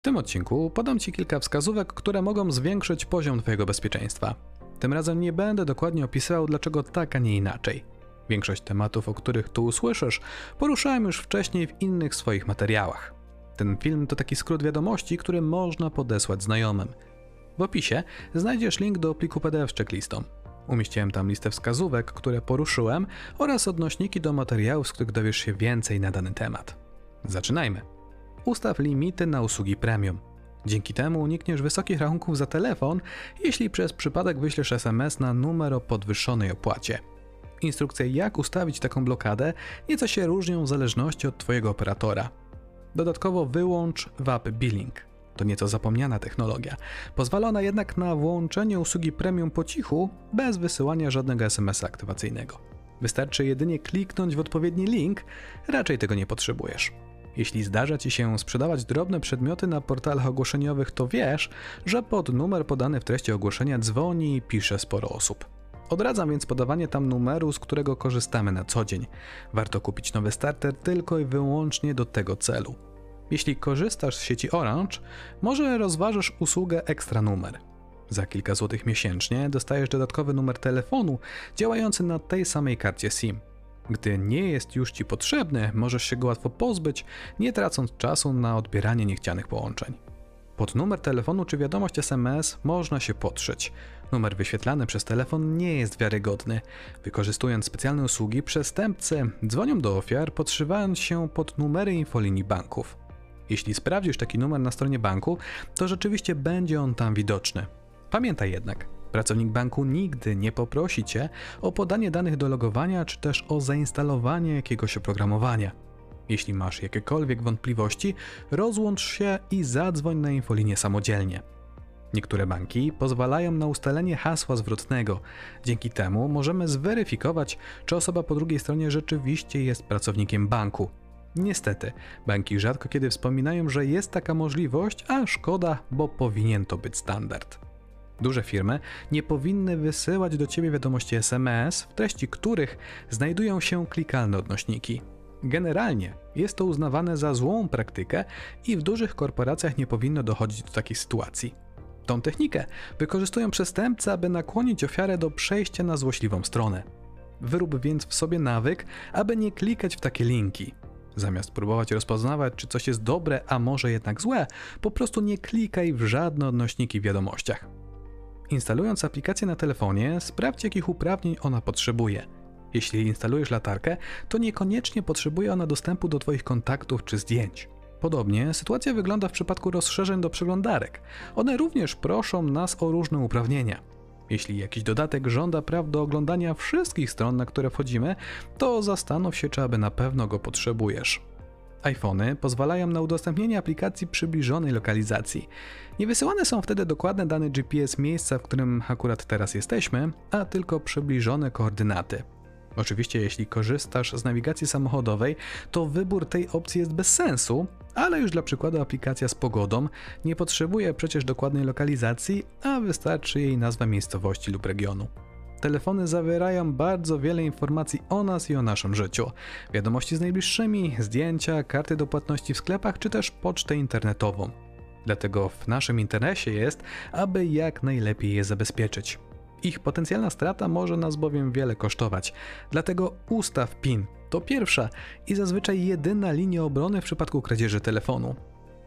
W tym odcinku podam Ci kilka wskazówek, które mogą zwiększyć poziom Twojego bezpieczeństwa. Tym razem nie będę dokładnie opisywał, dlaczego tak, a nie inaczej. Większość tematów, o których tu usłyszysz, poruszałem już wcześniej w innych swoich materiałach. Ten film to taki skrót wiadomości, który można podesłać znajomym. W opisie znajdziesz link do pliku PDF z checklistą. Umieściłem tam listę wskazówek, które poruszyłem oraz odnośniki do materiałów, z których dowiesz się więcej na dany temat. Zaczynajmy. Ustaw limity na usługi premium. Dzięki temu unikniesz wysokich rachunków za telefon, jeśli przez przypadek wyślesz SMS na numer o podwyższonej opłacie. Instrukcje jak ustawić taką blokadę nieco się różnią w zależności od Twojego operatora. Dodatkowo wyłącz WAP Billing. To nieco zapomniana technologia. Pozwala ona jednak na włączenie usługi premium po cichu, bez wysyłania żadnego SMS aktywacyjnego. Wystarczy jedynie kliknąć w odpowiedni link, raczej tego nie potrzebujesz. Jeśli zdarza Ci się sprzedawać drobne przedmioty na portalach ogłoszeniowych, to wiesz, że pod numer podany w treści ogłoszenia dzwoni i pisze sporo osób. Odradzam więc podawanie tam numeru, z którego korzystamy na co dzień. Warto kupić nowy starter tylko i wyłącznie do tego celu. Jeśli korzystasz z sieci Orange, może rozważysz usługę ekstra numer. Za kilka złotych miesięcznie dostajesz dodatkowy numer telefonu działający na tej samej karcie SIM. Gdy nie jest już Ci potrzebny, możesz się go łatwo pozbyć, nie tracąc czasu na odbieranie niechcianych połączeń. Pod numer telefonu czy wiadomość SMS można się podszyć. Numer wyświetlany przez telefon nie jest wiarygodny. Wykorzystując specjalne usługi, przestępcy dzwonią do ofiar, podszywając się pod numery infolinii banków. Jeśli sprawdzisz taki numer na stronie banku, to rzeczywiście będzie on tam widoczny. Pamiętaj jednak, pracownik banku nigdy nie poprosi cię o podanie danych do logowania czy też o zainstalowanie jakiegoś oprogramowania. Jeśli masz jakiekolwiek wątpliwości, rozłącz się i zadzwoń na infolinię samodzielnie. Niektóre banki pozwalają na ustalenie hasła zwrotnego. Dzięki temu możemy zweryfikować, czy osoba po drugiej stronie rzeczywiście jest pracownikiem banku. Niestety, banki rzadko kiedy wspominają, że jest taka możliwość, a szkoda, bo powinien to być standard. Duże firmy nie powinny wysyłać do ciebie wiadomości SMS, w treści których znajdują się klikalne odnośniki. Generalnie jest to uznawane za złą praktykę i w dużych korporacjach nie powinno dochodzić do takiej sytuacji. Tą technikę wykorzystują przestępcy, aby nakłonić ofiarę do przejścia na złośliwą stronę. Wyrób więc w sobie nawyk, aby nie klikać w takie linki. Zamiast próbować rozpoznawać, czy coś jest dobre, a może jednak złe, po prostu nie klikaj w żadne odnośniki w wiadomościach. Instalując aplikację na telefonie, sprawdź jakich uprawnień ona potrzebuje. Jeśli instalujesz latarkę, to niekoniecznie potrzebuje ona dostępu do Twoich kontaktów czy zdjęć. Podobnie sytuacja wygląda w przypadku rozszerzeń do przeglądarek. One również proszą nas o różne uprawnienia. Jeśli jakiś dodatek żąda praw do oglądania wszystkich stron, na które wchodzimy, to zastanów się, czy aby na pewno go potrzebujesz. iPhony pozwalają na udostępnienie aplikacji przybliżonej lokalizacji. Nie wysyłane są wtedy dokładne dane GPS miejsca, w którym akurat teraz jesteśmy, a tylko przybliżone koordynaty. Oczywiście, jeśli korzystasz z nawigacji samochodowej, to wybór tej opcji jest bez sensu, ale już dla przykładu aplikacja z pogodą nie potrzebuje przecież dokładnej lokalizacji, a wystarczy jej nazwa miejscowości lub regionu. Telefony zawierają bardzo wiele informacji o nas i o naszym życiu. Wiadomości z najbliższymi, zdjęcia, karty do płatności w sklepach czy też pocztę internetową. Dlatego w naszym interesie jest, aby jak najlepiej je zabezpieczyć. Ich potencjalna strata może nas bowiem wiele kosztować. Dlatego ustaw PIN to pierwsza i zazwyczaj jedyna linia obrony w przypadku kradzieży telefonu.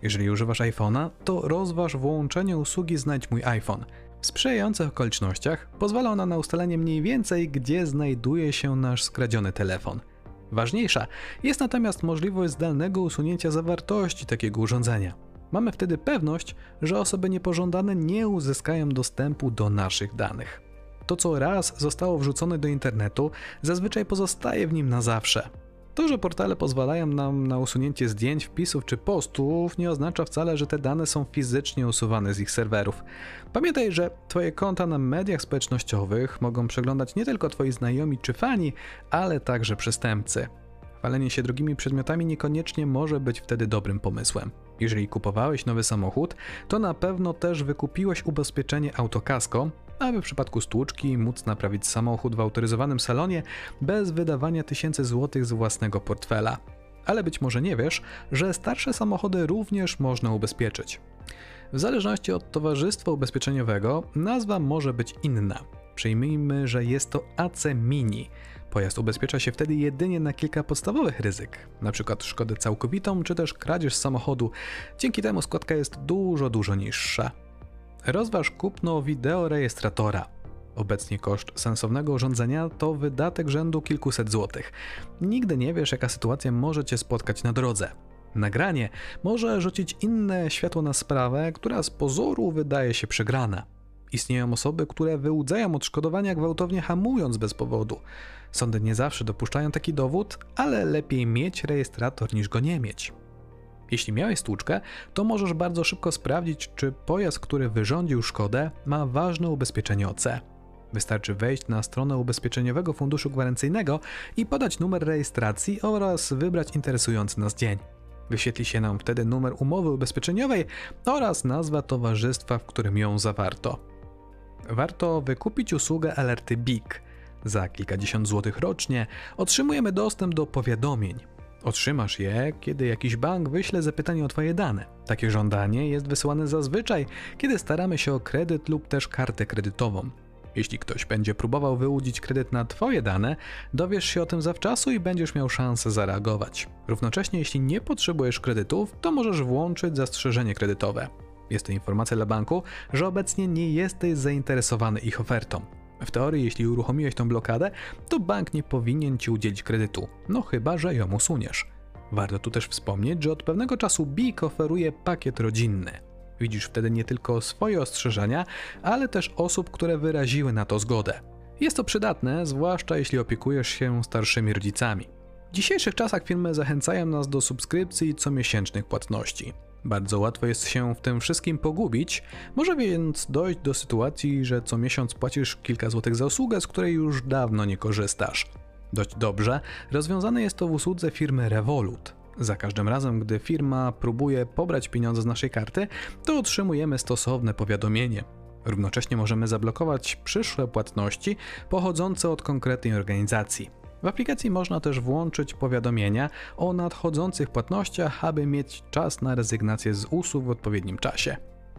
Jeżeli używasz iPhone'a, to rozważ włączenie usługi Znajdź mój iPhone. W sprzyjających okolicznościach pozwala ona na ustalenie mniej więcej, gdzie znajduje się nasz skradziony telefon. Ważniejsza jest natomiast możliwość zdalnego usunięcia zawartości takiego urządzenia. Mamy wtedy pewność, że osoby niepożądane nie uzyskają dostępu do naszych danych. To, co raz zostało wrzucone do internetu, zazwyczaj pozostaje w nim na zawsze. To, że portale pozwalają nam na usunięcie zdjęć, wpisów czy postów, nie oznacza wcale, że te dane są fizycznie usuwane z ich serwerów. Pamiętaj, że Twoje konta na mediach społecznościowych mogą przeglądać nie tylko Twoi znajomi czy fani, ale także przestępcy. Chwalenie się drogimi przedmiotami niekoniecznie może być wtedy dobrym pomysłem. Jeżeli kupowałeś nowy samochód, to na pewno też wykupiłeś ubezpieczenie autokasko, aby w przypadku stłuczki móc naprawić samochód w autoryzowanym salonie bez wydawania tysięcy złotych z własnego portfela. Ale być może nie wiesz, że starsze samochody również można ubezpieczyć. W zależności od towarzystwa ubezpieczeniowego nazwa może być inna. Przyjmijmy, że jest to AC Mini. Pojazd ubezpiecza się wtedy jedynie na kilka podstawowych ryzyk, np. szkodę całkowitą czy też kradzież samochodu. Dzięki temu składka jest dużo, dużo niższa. Rozważ kupno wideorejestratora. Obecnie koszt sensownego urządzenia to wydatek rzędu kilkuset złotych. Nigdy nie wiesz, jaka sytuacja może cię spotkać na drodze. Nagranie może rzucić inne światło na sprawę, która z pozoru wydaje się przegrana. Istnieją osoby, które wyłudzają odszkodowania gwałtownie hamując bez powodu. Sądy nie zawsze dopuszczają taki dowód, ale lepiej mieć rejestrator niż go nie mieć. Jeśli miałeś stłuczkę, to możesz bardzo szybko sprawdzić, czy pojazd, który wyrządził szkodę, ma ważne ubezpieczenie OC. Wystarczy wejść na stronę ubezpieczeniowego funduszu gwarancyjnego i podać numer rejestracji oraz wybrać interesujący nas dzień. Wyświetli się nam wtedy numer umowy ubezpieczeniowej oraz nazwa towarzystwa, w którym ją zawarto. Warto wykupić usługę alerty BIG. Za kilkadziesiąt złotych rocznie otrzymujemy dostęp do powiadomień. Otrzymasz je, kiedy jakiś bank wyśle zapytanie o Twoje dane. Takie żądanie jest wysyłane zazwyczaj, kiedy staramy się o kredyt lub też kartę kredytową. Jeśli ktoś będzie próbował wyłudzić kredyt na Twoje dane, dowiesz się o tym zawczasu i będziesz miał szansę zareagować. Równocześnie, jeśli nie potrzebujesz kredytów, to możesz włączyć zastrzeżenie kredytowe. Jest to informacja dla banku, że obecnie nie jesteś zainteresowany ich ofertą. W teorii, jeśli uruchomiłeś tą blokadę, to bank nie powinien ci udzielić kredytu, no chyba, że ją usuniesz. Warto tu też wspomnieć, że od pewnego czasu BIK oferuje pakiet rodzinny. Widzisz wtedy nie tylko swoje ostrzeżenia, ale też osób, które wyraziły na to zgodę. Jest to przydatne, zwłaszcza jeśli opiekujesz się starszymi rodzicami. W dzisiejszych czasach firmy zachęcają nas do subskrypcji i comiesięcznych płatności. Bardzo łatwo jest się w tym wszystkim pogubić, może więc dojść do sytuacji, że co miesiąc płacisz kilka złotych za usługę, z której już dawno nie korzystasz. Dość dobrze rozwiązane jest to w usłudze firmy Revolut. Za każdym razem, gdy firma próbuje pobrać pieniądze z naszej karty, to otrzymujemy stosowne powiadomienie. Równocześnie możemy zablokować przyszłe płatności pochodzące od konkretnej organizacji. W aplikacji można też włączyć powiadomienia o nadchodzących płatnościach, aby mieć czas na rezygnację z usług w odpowiednim czasie.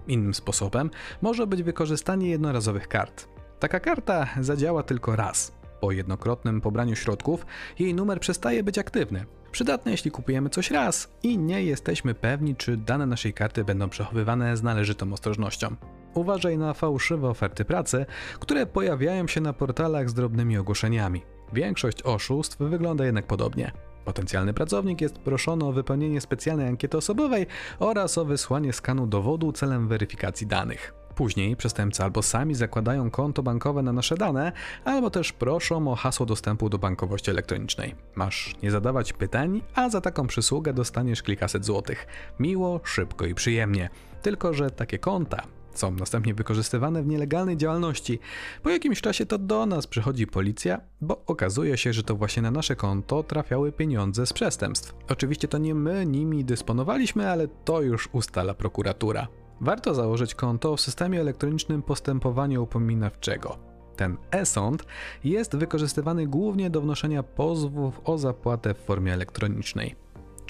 Innym sposobem może być wykorzystanie jednorazowych kart. Taka karta zadziała tylko raz. Po jednokrotnym pobraniu środków jej numer przestaje być aktywny. Przydatne jeśli kupujemy coś raz i nie jesteśmy pewni, czy dane naszej karty będą przechowywane z należytą ostrożnością. Uważaj na fałszywe oferty pracy, które pojawiają się na portalach z drobnymi ogłoszeniami. Większość oszustw wygląda jednak podobnie. Potencjalny pracownik jest proszony o wypełnienie specjalnej ankiety osobowej oraz o wysłanie skanu dowodu celem weryfikacji danych. Później przestępcy albo sami zakładają konto bankowe na nasze dane, albo też proszą o hasło dostępu do bankowości elektronicznej. Masz nie zadawać pytań, a za taką przysługę dostaniesz kilkaset złotych. Miło, szybko i przyjemnie. Tylko, że takie konta są następnie wykorzystywane w nielegalnej działalności. Po jakimś czasie to do nas przychodzi policja, bo okazuje się, że to właśnie na nasze konto trafiały pieniądze z przestępstw. Oczywiście to nie my nimi dysponowaliśmy, ale to już ustala prokuratura. Warto założyć konto w systemie elektronicznym postępowania upominawczego. Ten e-sąd jest wykorzystywany głównie do wnoszenia pozwów o zapłatę w formie elektronicznej.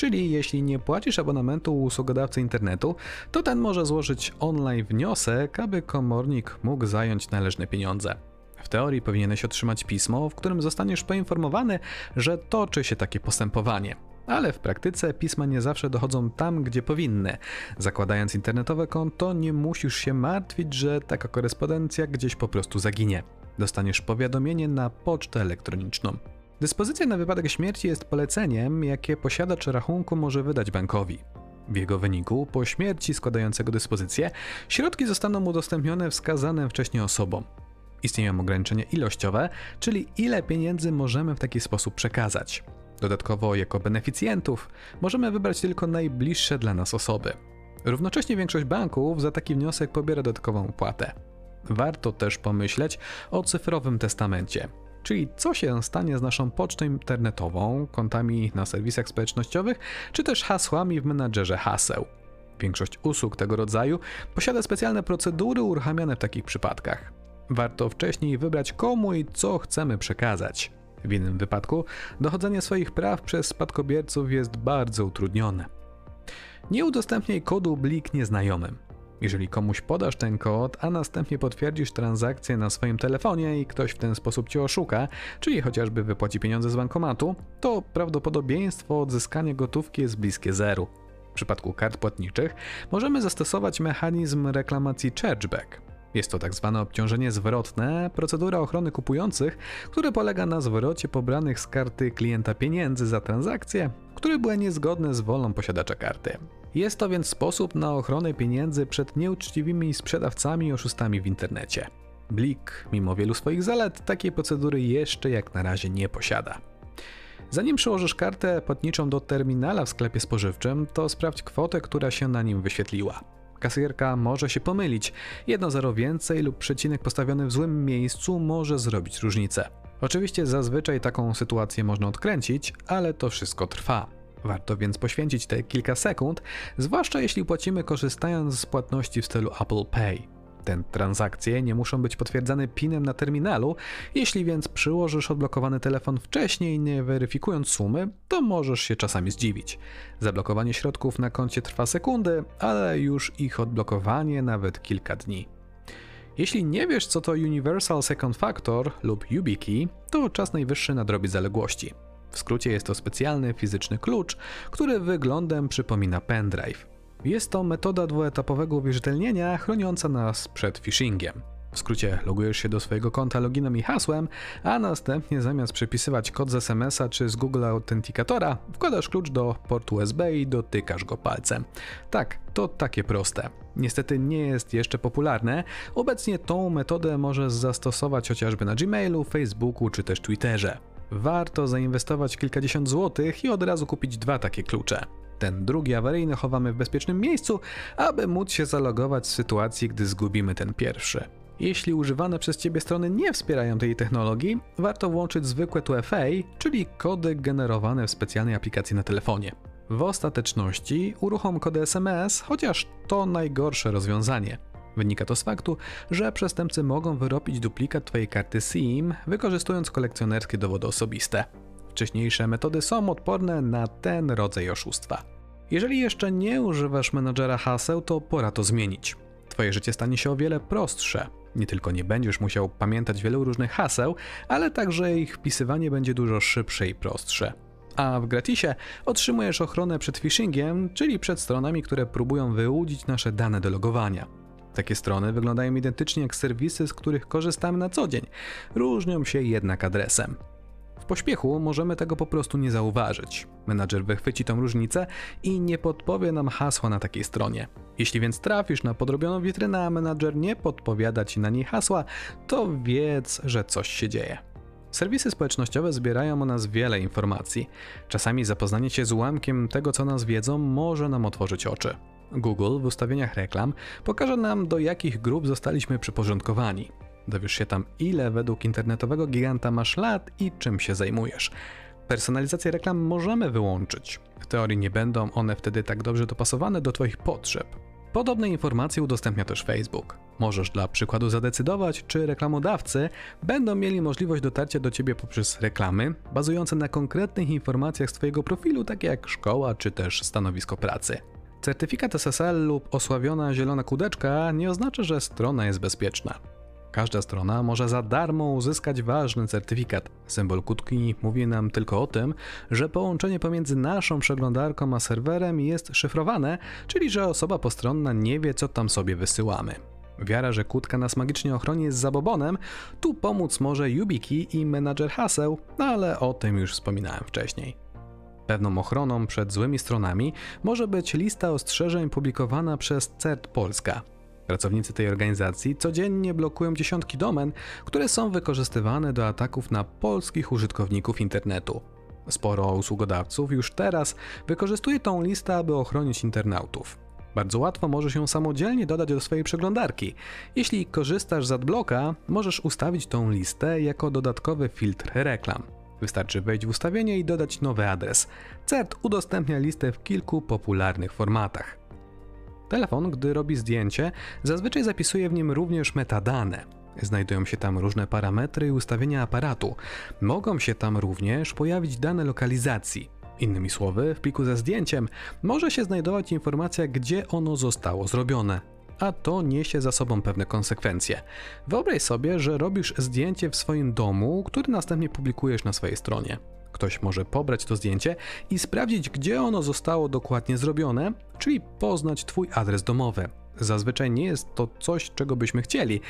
Czyli jeśli nie płacisz abonamentu u usługodawcy internetu, to ten może złożyć online wniosek, aby komornik mógł zająć należne pieniądze. W teorii powinieneś otrzymać pismo, w którym zostaniesz poinformowany, że toczy się takie postępowanie. Ale w praktyce pisma nie zawsze dochodzą tam, gdzie powinny. Zakładając internetowe konto, nie musisz się martwić, że taka korespondencja gdzieś po prostu zaginie. Dostaniesz powiadomienie na pocztę elektroniczną. Dyspozycja na wypadek śmierci jest poleceniem, jakie posiadacz rachunku może wydać bankowi. W jego wyniku, po śmierci składającego dyspozycję, środki zostaną udostępnione wskazanym wcześniej osobom. Istnieją ograniczenia ilościowe, czyli ile pieniędzy możemy w taki sposób przekazać. Dodatkowo, jako beneficjentów, możemy wybrać tylko najbliższe dla nas osoby. Równocześnie większość banków za taki wniosek pobiera dodatkową opłatę. Warto też pomyśleć o cyfrowym testamencie, czyli co się stanie z naszą pocztą internetową, kontami na serwisach społecznościowych, czy też hasłami w menadżerze haseł. Większość usług tego rodzaju posiada specjalne procedury uruchamiane w takich przypadkach. Warto wcześniej wybrać komu i co chcemy przekazać. W innym wypadku dochodzenie swoich praw przez spadkobierców jest bardzo utrudnione. Nie udostępniaj kodu Blik nieznajomym. Jeżeli komuś podasz ten kod, a następnie potwierdzisz transakcję na swoim telefonie i ktoś w ten sposób cię oszuka, czyli chociażby wypłaci pieniądze z bankomatu, to prawdopodobieństwo odzyskania gotówki jest bliskie zeru. W przypadku kart płatniczych możemy zastosować mechanizm reklamacji chargeback. Jest to tak zwane obciążenie zwrotne, procedura ochrony kupujących, które polega na zwrocie pobranych z karty klienta pieniędzy za transakcje, które były niezgodne z wolą posiadacza karty. Jest to więc sposób na ochronę pieniędzy przed nieuczciwymi sprzedawcami i oszustami w internecie. Blik, mimo wielu swoich zalet, takiej procedury jeszcze jak na razie nie posiada. Zanim przyłożysz kartę płatniczą do terminala w sklepie spożywczym, to sprawdź kwotę, która się na nim wyświetliła. Kasjerka może się pomylić. Jedno zero więcej lub przecinek postawiony w złym miejscu może zrobić różnicę. Oczywiście zazwyczaj taką sytuację można odkręcić, ale to wszystko trwa. Warto więc poświęcić te kilka sekund, zwłaszcza jeśli płacimy korzystając z płatności w stylu Apple Pay. Te transakcje nie muszą być potwierdzane PIN-em na terminalu, jeśli więc przyłożysz odblokowany telefon wcześniej, nie weryfikując sumy, to możesz się czasami zdziwić. Zablokowanie środków na koncie trwa sekundy, ale już ich odblokowanie nawet kilka dni. Jeśli nie wiesz, co to Universal Second Factor lub YubiKey, to czas najwyższy nadrobić zaległości. W skrócie jest to specjalny fizyczny klucz, który wyglądem przypomina pendrive. Jest to metoda dwuetapowego uwierzytelnienia chroniąca nas przed phishingiem. W skrócie logujesz się do swojego konta loginem i hasłem, a następnie zamiast przepisywać kod z SMS-a czy z Google Authenticatora, wkładasz klucz do portu USB i dotykasz go palcem. Tak, to takie proste. Niestety nie jest jeszcze popularne. Obecnie tą metodę możesz zastosować chociażby na Gmailu, Facebooku czy też Twitterze. Warto zainwestować kilkadziesiąt złotych i od razu kupić dwa takie klucze. Ten drugi awaryjny chowamy w bezpiecznym miejscu, aby móc się zalogować w sytuacji, gdy zgubimy ten pierwszy. Jeśli używane przez Ciebie strony nie wspierają tej technologii, warto włączyć zwykłe 2FA, czyli kody generowane w specjalnej aplikacji na telefonie. W ostateczności uruchom kody SMS, chociaż to najgorsze rozwiązanie. Wynika to z faktu, że przestępcy mogą wyrobić duplikat Twojej karty SIM, wykorzystując kolekcjonerskie dowody osobiste. Wcześniejsze metody są odporne na ten rodzaj oszustwa. Jeżeli jeszcze nie używasz menadżera haseł, to pora to zmienić. Twoje życie stanie się o wiele prostsze. Nie tylko nie będziesz musiał pamiętać wielu różnych haseł, ale także ich wpisywanie będzie dużo szybsze i prostsze. A w gratisie otrzymujesz ochronę przed phishingiem, czyli przed stronami, które próbują wyłudzić nasze dane do logowania. Takie strony wyglądają identycznie jak serwisy, z których korzystamy na co dzień, różnią się jednak adresem. W pośpiechu możemy tego po prostu nie zauważyć. Menadżer wychwyci tą różnicę i nie podpowie nam hasła na takiej stronie. Jeśli więc trafisz na podrobioną witrynę, a menadżer nie podpowiada ci na niej hasła, to wiedz, że coś się dzieje. Serwisy społecznościowe zbierają o nas wiele informacji. Czasami zapoznanie się z ułamkiem tego, co nas wiedzą, może nam otworzyć oczy. Google w ustawieniach reklam pokaże nam, do jakich grup zostaliśmy przyporządkowani. Dowiesz się tam, ile według internetowego giganta masz lat i czym się zajmujesz. Personalizację reklam możemy wyłączyć. W teorii nie będą one wtedy tak dobrze dopasowane do Twoich potrzeb. Podobne informacje udostępnia też Facebook. Możesz dla przykładu zadecydować, czy reklamodawcy będą mieli możliwość dotarcia do Ciebie poprzez reklamy bazujące na konkretnych informacjach z Twojego profilu, takie jak szkoła czy też stanowisko pracy. Certyfikat SSL lub osławiona zielona kudeczka nie oznacza, że strona jest bezpieczna. Każda strona może za darmo uzyskać ważny certyfikat. Symbol kutki mówi nam tylko o tym, że połączenie pomiędzy naszą przeglądarką a serwerem jest szyfrowane, czyli że osoba postronna nie wie, co tam sobie wysyłamy. Wiara, że kutka nas magicznie ochroni jest zabobonem, tu pomóc może YubiKey i menadżer haseł, no ale o tym już wspominałem wcześniej. Pewną ochroną przed złymi stronami może być lista ostrzeżeń publikowana przez CERT Polska. Pracownicy tej organizacji codziennie blokują dziesiątki domen, które są wykorzystywane do ataków na polskich użytkowników internetu. Sporo usługodawców już teraz wykorzystuje tą listę, aby ochronić internautów. Bardzo łatwo możesz ją samodzielnie dodać do swojej przeglądarki. Jeśli korzystasz z AdBlocka, możesz ustawić tą listę jako dodatkowy filtr reklam. Wystarczy wejść w ustawienie i dodać nowy adres. CERT udostępnia listę w kilku popularnych formatach. Telefon, gdy robi zdjęcie, zazwyczaj zapisuje w nim również metadane. Znajdują się tam różne parametry i ustawienia aparatu. Mogą się tam również pojawić dane lokalizacji. Innymi słowy, w pliku ze zdjęciem może się znajdować informacja, gdzie ono zostało zrobione, a to niesie za sobą pewne konsekwencje. Wyobraź sobie, że robisz zdjęcie w swoim domu, które następnie publikujesz na swojej stronie. Ktoś może pobrać to zdjęcie i sprawdzić, gdzie ono zostało dokładnie zrobione, czyli poznać Twój adres domowy. Zazwyczaj nie jest to coś, czego byśmy chcieli.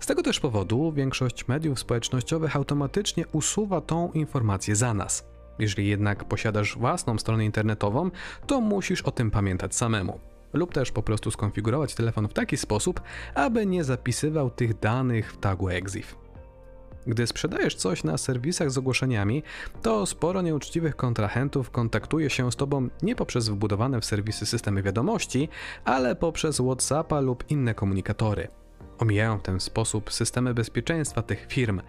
Z tego też powodu większość mediów społecznościowych automatycznie usuwa tą informację za nas. Jeżeli jednak posiadasz własną stronę internetową, to musisz o tym pamiętać samemu. Lub też po prostu skonfigurować telefon w taki sposób, aby nie zapisywał tych danych w tagu EXIF. Gdy sprzedajesz coś na serwisach z ogłoszeniami, to sporo nieuczciwych kontrahentów kontaktuje się z Tobą nie poprzez wbudowane w serwisy systemy wiadomości, ale poprzez WhatsAppa lub inne komunikatory. Omijają w ten sposób systemy bezpieczeństwa tych firm.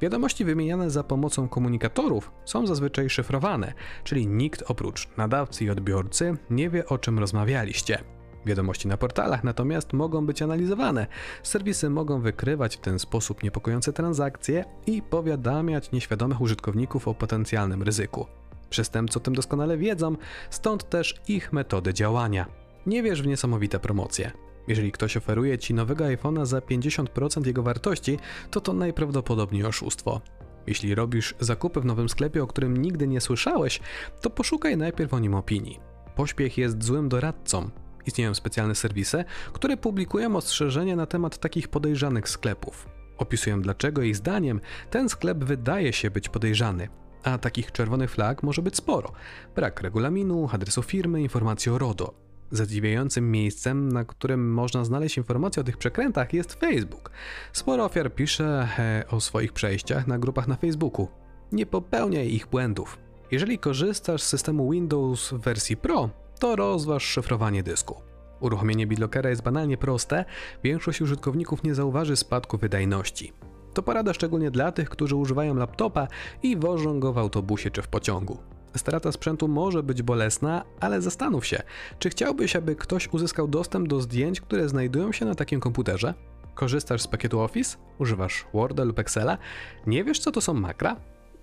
Wiadomości wymieniane za pomocą komunikatorów są zazwyczaj szyfrowane, czyli nikt oprócz nadawcy i odbiorcy nie wie o czym rozmawialiście. Wiadomości na portalach natomiast mogą być analizowane. Serwisy mogą wykrywać w ten sposób niepokojące transakcje i powiadamiać nieświadomych użytkowników o potencjalnym ryzyku. Przestępcy o tym doskonale wiedzą, stąd też ich metody działania. Nie wierz w niesamowite promocje. Jeżeli ktoś oferuje ci nowego iPhone'a za 50% jego wartości, to to najprawdopodobniej oszustwo. Jeśli robisz zakupy w nowym sklepie, o którym nigdy nie słyszałeś, to poszukaj najpierw o nim opinii. Pośpiech jest złym doradcą. Istnieją specjalne serwisy, które publikują ostrzeżenia na temat takich podejrzanych sklepów. Opisują dlaczego ich zdaniem ten sklep wydaje się być podejrzany, a takich czerwonych flag może być sporo. Brak regulaminu, adresu firmy, informacji o RODO. Zadziwiającym miejscem, na którym można znaleźć informacje o tych przekrętach jest Facebook. Sporo ofiar pisze e, o swoich przejściach na grupach na Facebooku. Nie popełniaj ich błędów. Jeżeli korzystasz z systemu Windows w wersji Pro, to rozważ szyfrowanie dysku. Uruchomienie BitLockera jest banalnie proste, większość użytkowników nie zauważy spadku wydajności. To porada szczególnie dla tych, którzy używają laptopa i wożą go w autobusie czy w pociągu. Strata sprzętu może być bolesna, ale zastanów się, czy chciałbyś, aby ktoś uzyskał dostęp do zdjęć, które znajdują się na takim komputerze? Korzystasz z pakietu Office? Używasz Worda lub Excela? Nie wiesz, co to są makra?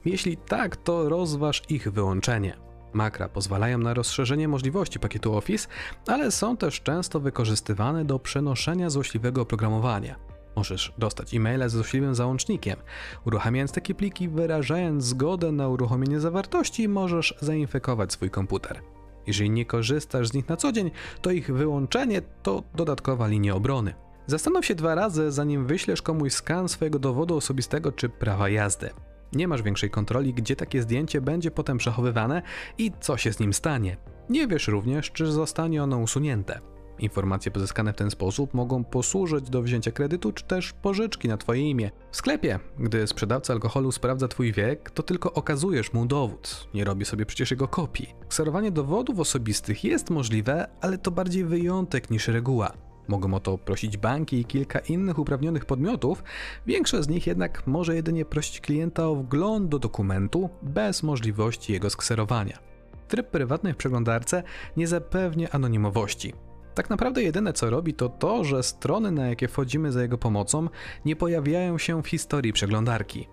Jeśli tak, to rozważ ich wyłączenie. Makra pozwalają na rozszerzenie możliwości pakietu Office, ale są też często wykorzystywane do przenoszenia złośliwego oprogramowania. Możesz dostać e-maile z złośliwym załącznikiem. Uruchamiając takie pliki, wyrażając zgodę na uruchomienie zawartości, możesz zainfekować swój komputer. Jeżeli nie korzystasz z nich na co dzień, to ich wyłączenie to dodatkowa linia obrony. Zastanów się dwa razy, zanim wyślesz komuś skan swojego dowodu osobistego czy prawa jazdy. Nie masz większej kontroli, gdzie takie zdjęcie będzie potem przechowywane i co się z nim stanie. Nie wiesz również, czy zostanie ono usunięte. Informacje pozyskane w ten sposób mogą posłużyć do wzięcia kredytu czy też pożyczki na Twoje imię. W sklepie, gdy sprzedawca alkoholu sprawdza Twój wiek, to tylko okazujesz mu dowód, nie robi sobie przecież jego kopii. Kserowanie dowodów osobistych jest możliwe, ale to bardziej wyjątek niż reguła. Mogą o to prosić banki i kilka innych uprawnionych podmiotów, większość z nich jednak może jedynie prosić klienta o wgląd do dokumentu bez możliwości jego skserowania. Tryb prywatny w przeglądarce nie zapewnia anonimowości. Tak naprawdę jedyne co robi to to, że strony na jakie wchodzimy za jego pomocą nie pojawiają się w historii przeglądarki.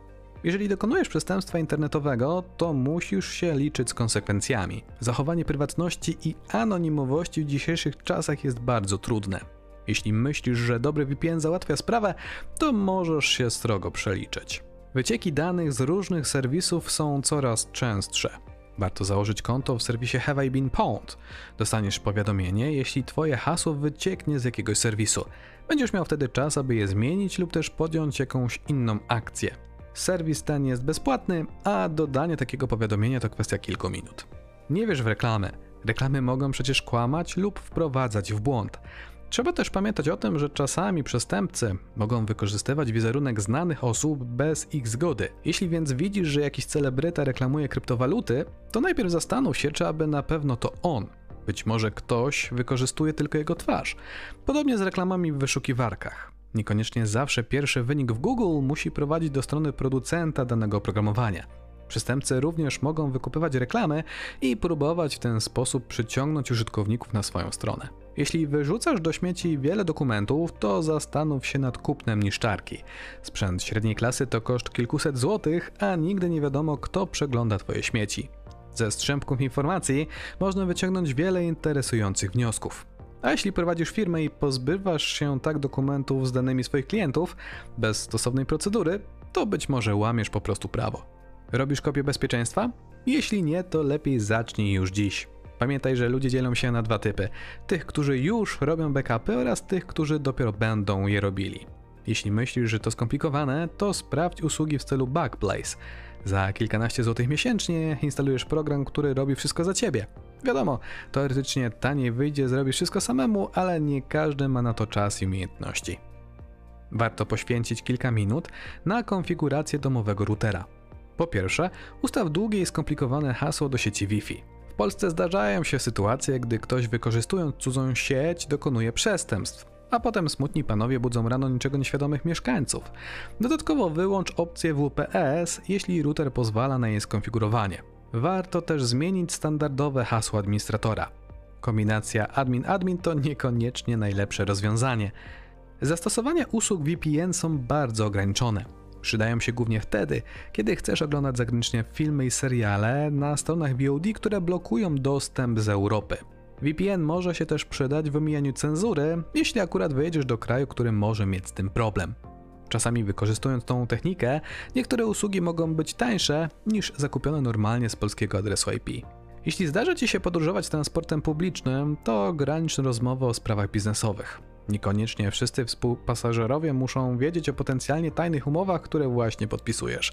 Jeżeli dokonujesz przestępstwa internetowego, to musisz się liczyć z konsekwencjami. Zachowanie prywatności i anonimowości w dzisiejszych czasach jest bardzo trudne. Jeśli myślisz, że dobry VPN załatwia sprawę, to możesz się strogo przeliczyć. Wycieki danych z różnych serwisów są coraz częstsze. Warto założyć konto w serwisie Have I Been Pwned. Dostaniesz powiadomienie, jeśli twoje hasło wycieknie z jakiegoś serwisu. Będziesz miał wtedy czas, aby je zmienić lub też podjąć jakąś inną akcję. Serwis ten jest bezpłatny, a dodanie takiego powiadomienia to kwestia kilku minut. Nie wiesz w reklamy. Reklamy mogą przecież kłamać lub wprowadzać w błąd. Trzeba też pamiętać o tym, że czasami przestępcy mogą wykorzystywać wizerunek znanych osób bez ich zgody. Jeśli więc widzisz, że jakiś celebryta reklamuje kryptowaluty, to najpierw zastanów się, czy aby na pewno to on. Być może ktoś wykorzystuje tylko jego twarz. Podobnie z reklamami w wyszukiwarkach. Niekoniecznie zawsze pierwszy wynik w Google musi prowadzić do strony producenta danego oprogramowania. Przestępcy również mogą wykupywać reklamy i próbować w ten sposób przyciągnąć użytkowników na swoją stronę. Jeśli wyrzucasz do śmieci wiele dokumentów, to zastanów się nad kupnem niszczarki. Sprzęt średniej klasy to koszt kilkuset złotych, a nigdy nie wiadomo, kto przegląda Twoje śmieci. Ze strzępków informacji można wyciągnąć wiele interesujących wniosków. A jeśli prowadzisz firmę i pozbywasz się tak dokumentów z danymi swoich klientów bez stosownej procedury, to być może łamiesz po prostu prawo. Robisz kopię bezpieczeństwa? Jeśli nie, to lepiej zacznij już dziś. Pamiętaj, że ludzie dzielą się na dwa typy: tych, którzy już robią backupy oraz tych, którzy dopiero będą je robili. Jeśli myślisz, że to skomplikowane, to sprawdź usługi w stylu Backblaze. Za kilkanaście złotych miesięcznie instalujesz program, który robi wszystko za ciebie. Wiadomo, teoretycznie taniej wyjdzie zrobić wszystko samemu, ale nie każdy ma na to czas i umiejętności. Warto poświęcić kilka minut na konfigurację domowego routera. Po pierwsze, ustaw długie i skomplikowane hasło do sieci Wi-Fi. Polsce zdarzają się sytuacje, gdy ktoś wykorzystując cudzą sieć dokonuje przestępstw, a potem smutni panowie budzą rano niczego nieświadomych mieszkańców. Dodatkowo wyłącz opcję WPS, jeśli router pozwala na jej skonfigurowanie. Warto też zmienić standardowe hasło administratora. Kombinacja admin-admin to niekoniecznie najlepsze rozwiązanie. Zastosowania usług VPN są bardzo ograniczone. Przydają się głównie wtedy, kiedy chcesz oglądać zagranicznie filmy i seriale na stronach VOD, które blokują dostęp z Europy. VPN może się też przydać w omijaniu cenzury, jeśli akurat wyjedziesz do kraju, który może mieć z tym problem. Czasami wykorzystując tą technikę, niektóre usługi mogą być tańsze niż zakupione normalnie z polskiego adresu IP. Jeśli zdarza Ci się podróżować transportem publicznym, to ogranicz rozmowę o sprawach biznesowych. Niekoniecznie wszyscy współpasażerowie muszą wiedzieć o potencjalnie tajnych umowach, które właśnie podpisujesz.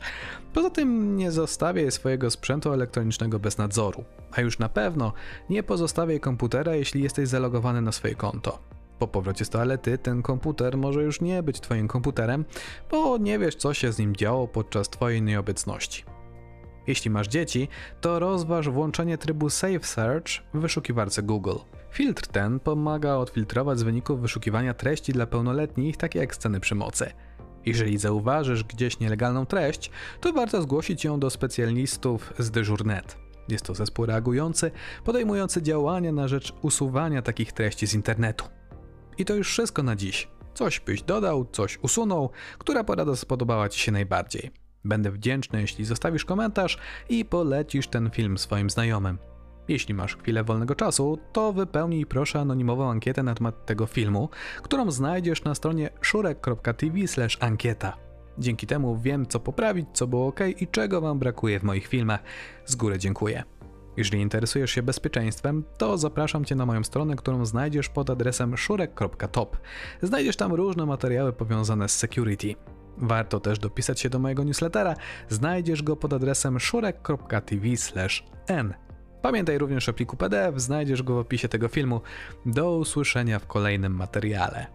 Poza tym nie zostawiaj swojego sprzętu elektronicznego bez nadzoru, a już na pewno nie pozostawiaj komputera, jeśli jesteś zalogowany na swoje konto. Po powrocie z toalety ten komputer może już nie być Twoim komputerem, bo nie wiesz, co się z nim działo podczas Twojej nieobecności. Jeśli masz dzieci, to rozważ włączenie trybu Safe Search w wyszukiwarce Google. Filtr ten pomaga odfiltrować z wyników wyszukiwania treści dla pełnoletnich, takie jak sceny przemocy. Jeżeli zauważysz gdzieś nielegalną treść, to warto zgłosić ją do specjalistów z Dyżurnet. Jest to zespół reagujący, podejmujący działania na rzecz usuwania takich treści z internetu. I to już wszystko na dziś. Coś byś dodał, coś usunął, która porada spodobała Ci się najbardziej. Będę wdzięczny, jeśli zostawisz komentarz i polecisz ten film swoim znajomym. Jeśli masz chwilę wolnego czasu, to wypełnij proszę anonimową ankietę na temat tego filmu, którą znajdziesz na stronie szurek.tv/ankieta. Dzięki temu wiem, co poprawić, co było ok i czego Wam brakuje w moich filmach. Z góry dziękuję. Jeżeli interesujesz się bezpieczeństwem, to zapraszam Cię na moją stronę, którą znajdziesz pod adresem szurek.top. Znajdziesz tam różne materiały powiązane z security. Warto też dopisać się do mojego newslettera. Znajdziesz go pod adresem szurek.tv/n. Pamiętaj również o pliku PDF, znajdziesz go w opisie tego filmu. Do usłyszenia w kolejnym materiale.